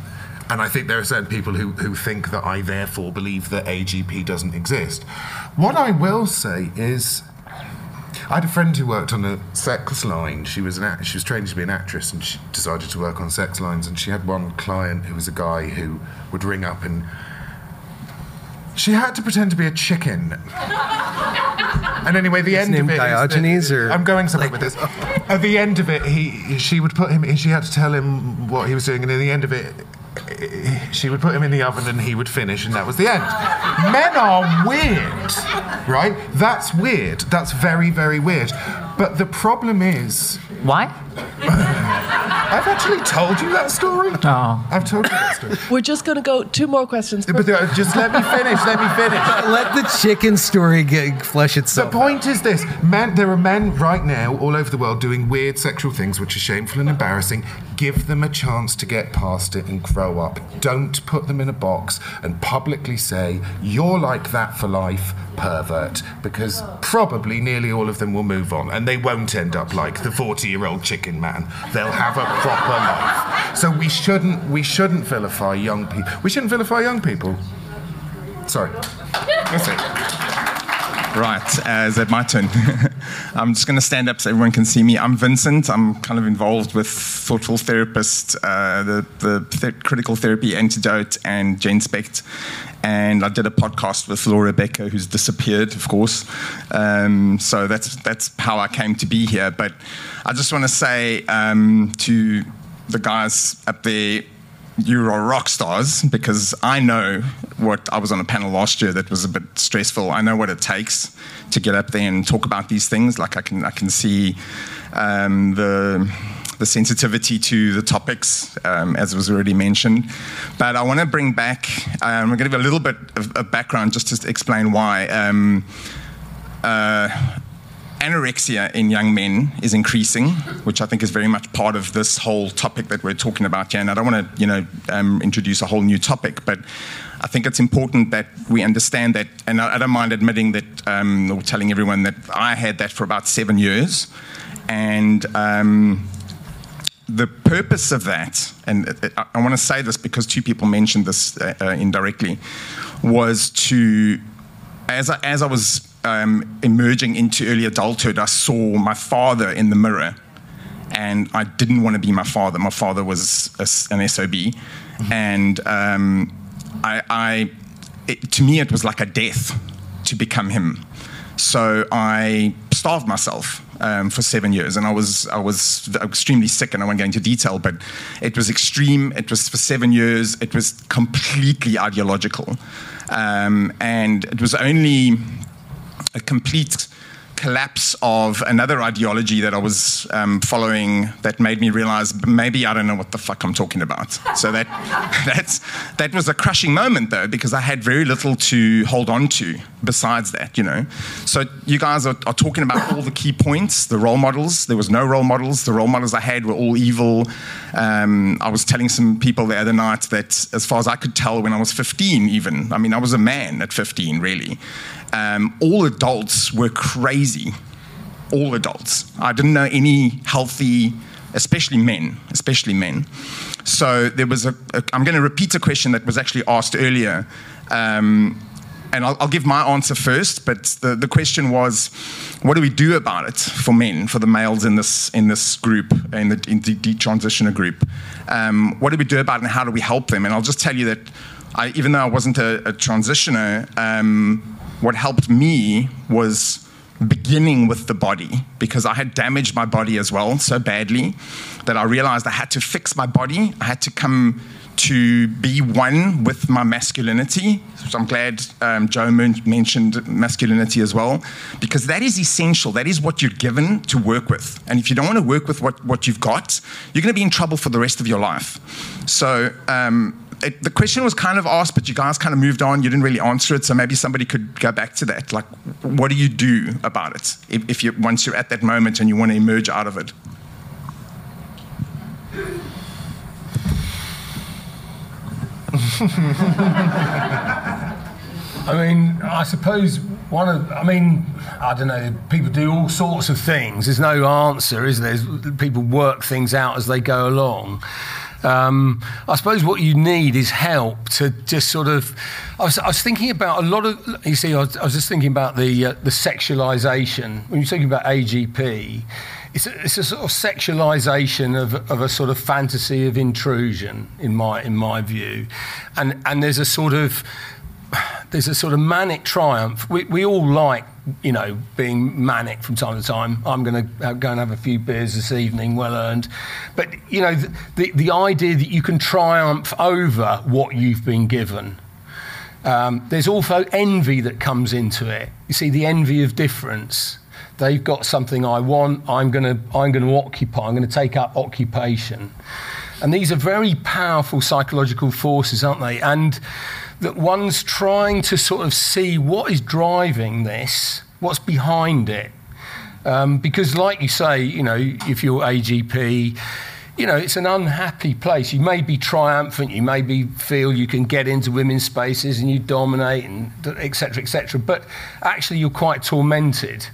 and I think there are certain people who, who think that I therefore believe that AGP doesn't exist. What I will say is I had a friend who worked on a sex line. She was an act- she was trained to be an actress, and she decided to work on sex lines. And she had one client who was a guy who would ring up and she had to pretend to be a chicken. and anyway, the His end name of it, Diogenes, that, or I'm going somewhere with this. At the end of it, he she would put him. She had to tell him what he was doing, and in the end of it, she would put him in the oven and he would finish, and that was the end. Men are weird, right? That's weird. That's very, very weird. But the problem is. Why? I've actually told you that story. No. I've told you that story. We're just going to go two more questions. But just let me finish. Let me finish. Let the chicken story get flesh itself. The point is this: men, there are men right now all over the world doing weird sexual things, which are shameful and embarrassing. Give them a chance to get past it and grow up. Don't put them in a box and publicly say you're like that for life, pervert, because probably nearly all of them will move on and they won't end up like the 40-year-old chicken man. They'll have a proper life. So we shouldn't we shouldn't vilify young people. We shouldn't vilify young people. Sorry. That's it. Right, uh, is it my turn? I'm just going to stand up so everyone can see me. I'm Vincent. I'm kind of involved with Thoughtful Therapist, uh, the, the th- Critical Therapy Antidote, and Genspect. And I did a podcast with Laura Becker, who's disappeared, of course. Um, so that's that's how I came to be here. But I just want to say um, to the guys up there you are rock stars because I know what I was on a panel last year that was a bit stressful. I know what it takes to get up there and talk about these things. Like I can, I can see um, the the sensitivity to the topics, um, as was already mentioned. But I want to bring back. Um, I'm going to give a little bit of, background just to explain why. Um, uh, anorexia in young men is increasing, which I think is very much part of this whole topic that we're talking about here. And I don't want to, you know, um, introduce a whole new topic, but I think it's important that we understand that, and I, I don't mind admitting that, um, or telling everyone that I had that for about seven years, and um, the purpose of that, and I, I want to say this because two people mentioned this uh, uh, indirectly, was to, as I, as I was um, emerging into early adulthood, I saw my father in the mirror, and I didn't want to be my father. My father was a, an SOB, mm-hmm. and um, I, I it, to me, it was like a death to become him. So I starved myself um, for seven years, and I was I was extremely sick, and I won't go into detail, but it was extreme. It was for seven years. It was completely ideological, um, and it was only a complete collapse of another ideology that I was um, following that made me realize maybe I don't know what the fuck I'm talking about. So that that's that was a crushing moment though because I had very little to hold on to besides that, you know. So you guys are, are talking about all the key points, the role models. There was no role models. The role models I had were all evil. Um, I was telling some people the other night that as far as I could tell when I was 15 even, I mean I was a man at 15 really um, all adults were crazy. All adults. I didn't know any healthy, especially men, especially men. So there was a. a I'm going to repeat a question that was actually asked earlier. Um, and I'll, I'll, give my answer first, but the, the question was, what do we do about it for men, for the males in this in this group, in the, in the detransitioner group? Um, what do we do about it, and how do we help them? And I'll just tell you that, I, even though I wasn't a, a transitioner, um, what helped me was beginning with the body because I had damaged my body as well so badly that I realized I had to fix my body. I had to come to be one with my masculinity. So I'm glad um, Joe mentioned masculinity as well, because that is essential. That is what you're given to work with. And if you don't want to work with what, what you've got, you're going to be in trouble for the rest of your life. So, um, it, the question was kind of asked, but you guys kind of moved on. You didn't really answer it, so maybe somebody could go back to that. Like, what do you do about it if, if you once you're at that moment and you want to emerge out of it? I mean, I suppose one of, I mean, I don't know, people do all sorts of things. There's no answer, is there? People work things out as they go along. Um, I suppose what you need is help to just sort of. I was, I was thinking about a lot of. You see, I was, I was just thinking about the uh, the sexualization when you're talking about AGP. It's a, it's a sort of sexualization of, of a sort of fantasy of intrusion, in my in my view, and and there's a sort of there's a sort of manic triumph. We, we all like, you know, being manic from time to time. I'm going to go and have a few beers this evening, well earned. But, you know, the, the, the idea that you can triumph over what you've been given. Um, there's also envy that comes into it. You see, the envy of difference. They've got something I want. I'm going to I'm going to occupy. I'm going to take up occupation. And these are very powerful psychological forces, aren't they? And that one's trying to sort of see what is driving this, what's behind it. Um, because, like you say, you know, if you're AGP, you know, it's an unhappy place. You may be triumphant, you maybe feel you can get into women's spaces and you dominate, and etc. etc. but actually, you're quite tormented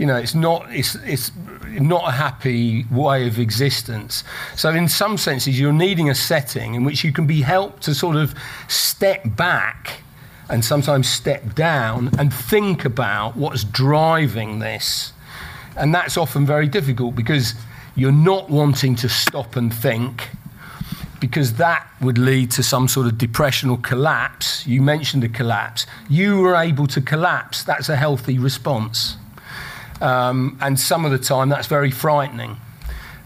you know, it's not, it's, it's not a happy way of existence. So, in some senses, you're needing a setting in which you can be helped to sort of step back and sometimes step down and think about what's driving this. And that's often very difficult because you're not wanting to stop and think because that would lead to some sort of depression or collapse. You mentioned a collapse. You were able to collapse. That's a healthy response. Um, and some of the time that's very frightening.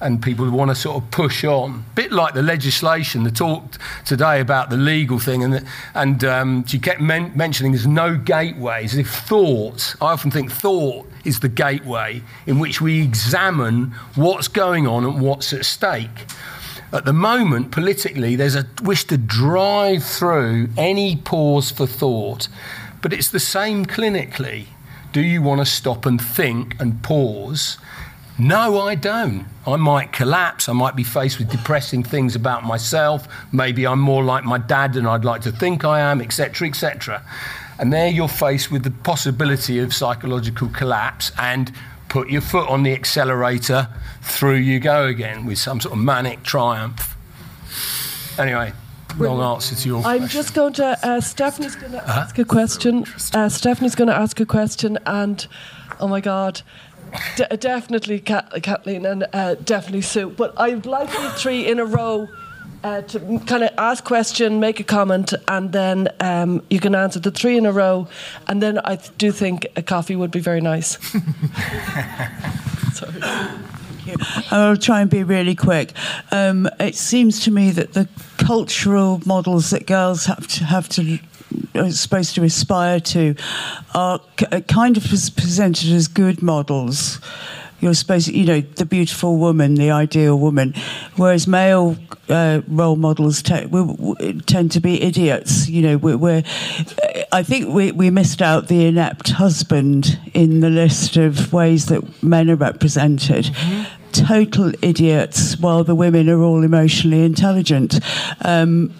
And people want to sort of push on, bit like the legislation. The talk today about the legal thing, and and um, she kept men- mentioning there's no gateways. If thought, I often think thought is the gateway in which we examine what's going on and what's at stake. At the moment, politically, there's a wish to drive through any pause for thought, but it's the same clinically Do you want to stop and think and pause? No, I don't. I might collapse. I might be faced with depressing things about myself. Maybe I'm more like my dad than I'd like to think I am, etc., etc. And there you're faced with the possibility of psychological collapse and put your foot on the accelerator, through you go again with some sort of manic triumph. Anyway, long answer to your I'm question. just going to. Uh, Stephanie's going to ask a question. Uh, Stephanie's going to ask a question, and oh my God, de- definitely Ka- Kathleen and uh, definitely Sue. But I'd like you three in a row. Uh, to kind of ask question, make a comment, and then um, you can answer the three in a row. And then I do think a coffee would be very nice. Sorry. I'll try and be really quick. Um, it seems to me that the cultural models that girls have to have to are supposed to aspire to are uh, kind of presented as good models. You're supposed, you know, the beautiful woman, the ideal woman, whereas male uh, role models we, we tend to be idiots. You know, we're, we're I think we, we missed out the inept husband in the list of ways that men are represented. Total idiots, while the women are all emotionally intelligent. Um,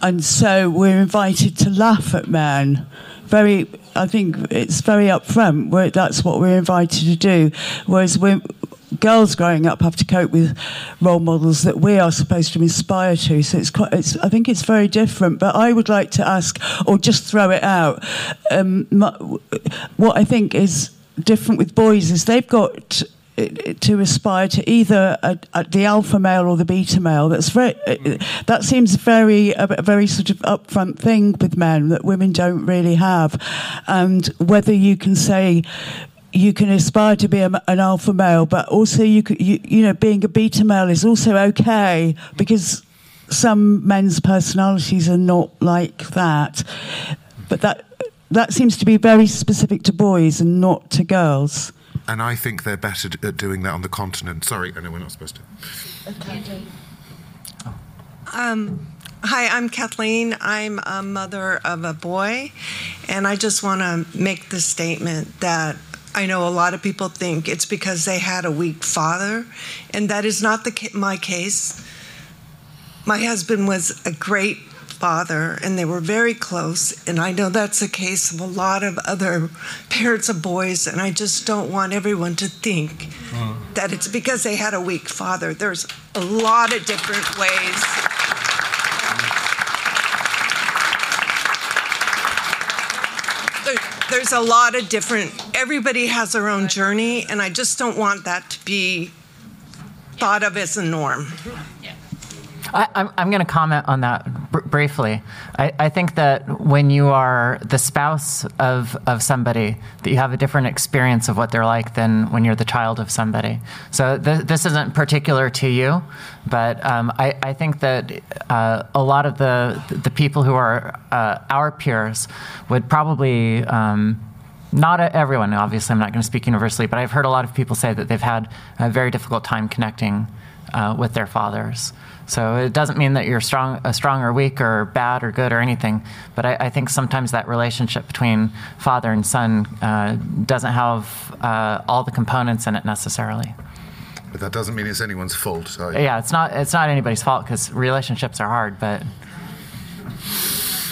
and so we're invited to laugh at men. Very, I think it's very upfront. Where that's what we're invited to do. Whereas we girls growing up have to cope with role models that we are supposed to inspire to. So it's quite. It's, I think it's very different. But I would like to ask, or just throw it out. Um, my, what I think is different with boys is they've got to aspire to either a, a, the alpha male or the beta male. That's very. Uh, that seems very a, very sort of upfront thing with men that women don't really have, and whether you can say you can aspire to be a, an alpha male, but also you, you you know being a beta male is also okay because some men's personalities are not like that, but that that seems to be very specific to boys and not to girls. And I think they're better at doing that on the continent. Sorry, I know we're not supposed to. Um, hi, I'm Kathleen. I'm a mother of a boy, and I just want to make the statement that I know a lot of people think it's because they had a weak father, and that is not the my case. My husband was a great father, and they were very close, and I know that's the case of a lot of other parents of boys, and I just don't want everyone to think uh-huh. that it's because they had a weak father. There's a lot of different ways. There- There's a lot of different, everybody has their own journey, and I just don't want that to be thought of as a norm. I, I'm, I'm going to comment on that br- briefly. I, I think that when you are the spouse of, of somebody, that you have a different experience of what they're like than when you're the child of somebody. So th- this isn't particular to you, but um, I, I think that uh, a lot of the, the people who are uh, our peers would probably. Um, not everyone, obviously, I'm not going to speak universally, but I've heard a lot of people say that they've had a very difficult time connecting uh, with their fathers. So it doesn't mean that you're strong, uh, strong or weak or bad or good or anything, but I, I think sometimes that relationship between father and son uh, doesn't have uh, all the components in it necessarily. But that doesn't mean it's anyone's fault. Yeah, it's not it's not anybody's fault because relationships are hard, but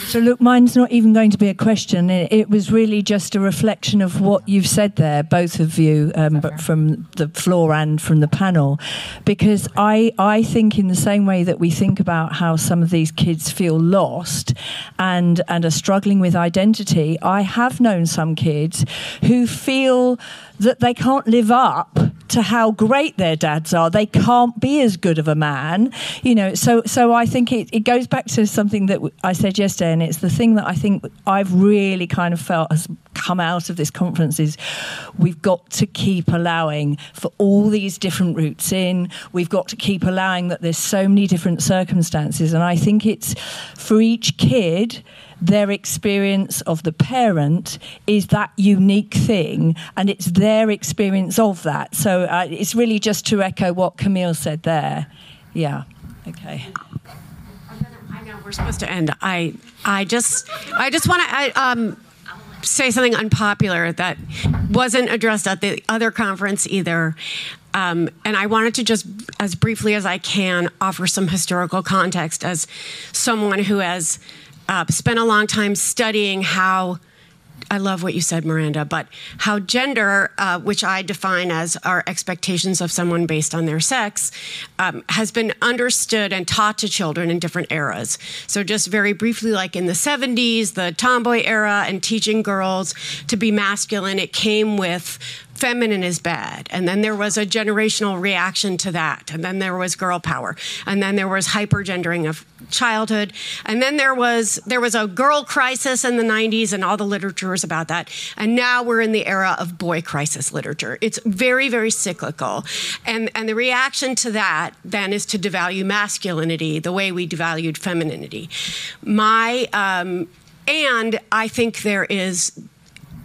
So, look, mine's not even going to be a question. It, it was really just a reflection of what you've said there, both of you, um, but from the floor and from the panel. Because I, I think, in the same way that we think about how some of these kids feel lost and, and are struggling with identity, I have known some kids who feel that they can't live up to how great their dads are. They can't be as good of a man, you know. So, so I think it, it goes back to something that I said yesterday, and it's the thing that I think I've really kind of felt has come out of this conference is we've got to keep allowing for all these different routes in. We've got to keep allowing that there's so many different circumstances, and I think it's for each kid their experience of the parent is that unique thing, and it's their experience of that. So uh, it's really just to echo what Camille said there. Yeah. Okay. I know we're supposed to end. I I just I just want to um say something unpopular that wasn't addressed at the other conference either. Um, and I wanted to just, as briefly as I can, offer some historical context as someone who has uh, spent a long time studying how I love what you said, Miranda, but how gender, uh, which I define as our expectations of someone based on their sex, um, has been understood and taught to children in different eras. So, just very briefly, like in the 70s, the tomboy era, and teaching girls to be masculine, it came with feminine is bad. And then there was a generational reaction to that. And then there was girl power. And then there was hypergendering of childhood. And then there was there was a girl crisis in the 90s and all the literature was about that. And now we're in the era of boy crisis literature. It's very very cyclical. And and the reaction to that then is to devalue masculinity the way we devalued femininity. My um, and I think there is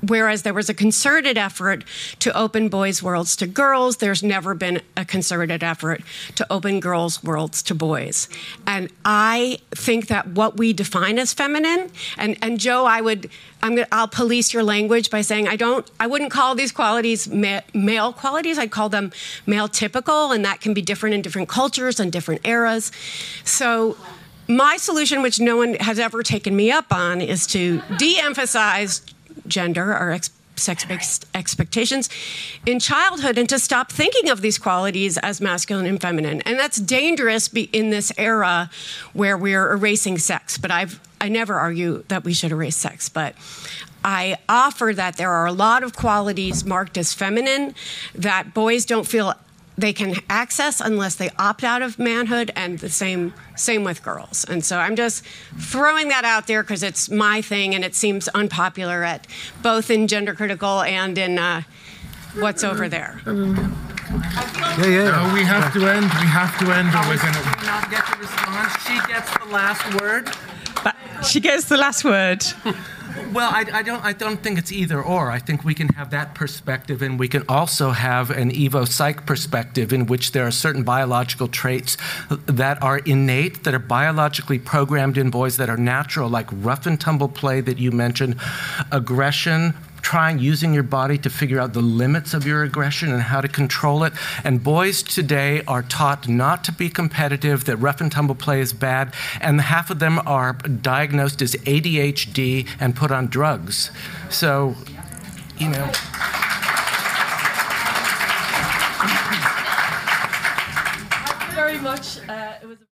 whereas there was a concerted effort to open boys' worlds to girls, there's never been a concerted effort to open girls' worlds to boys. And I think that what we define as feminine, and, and Joe, I would, I'm gonna, I'll police your language by saying I don't, I wouldn't call these qualities ma- male qualities. I'd call them male typical, and that can be different in different cultures and different eras. So my solution, which no one has ever taken me up on, is to de emphasize gender or ex- sex based expectations in childhood and to stop thinking of these qualities as masculine and feminine. And that's dangerous in this era where we're erasing sex. But I've, I never argue that we should erase sex. But I offer that there are a lot of qualities marked as feminine that boys don't feel they can access unless they opt out of manhood and the same same with girls and so i'm just throwing that out there because it's my thing and it seems unpopular at both in gender critical and in uh, what's over there yeah, yeah. No, we have to end. We have to end, or we're going to not get the response. She gets the last word. But she gets the last word. Well, I, I, don't. I don't think it's either or. I think we can have that perspective, and we can also have an evo psych perspective, in which there are certain biological traits that are innate, that are biologically programmed in boys, that are natural, like rough and tumble play that you mentioned, aggression, trying using your body to figure out the limits of your aggression and how to control it. And boys today are taught not to be competitive, that rough and tumble play is bad, and half of them are diagnosed as ADHD and put on drugs. So, you know. Thank you very much. Uh, it was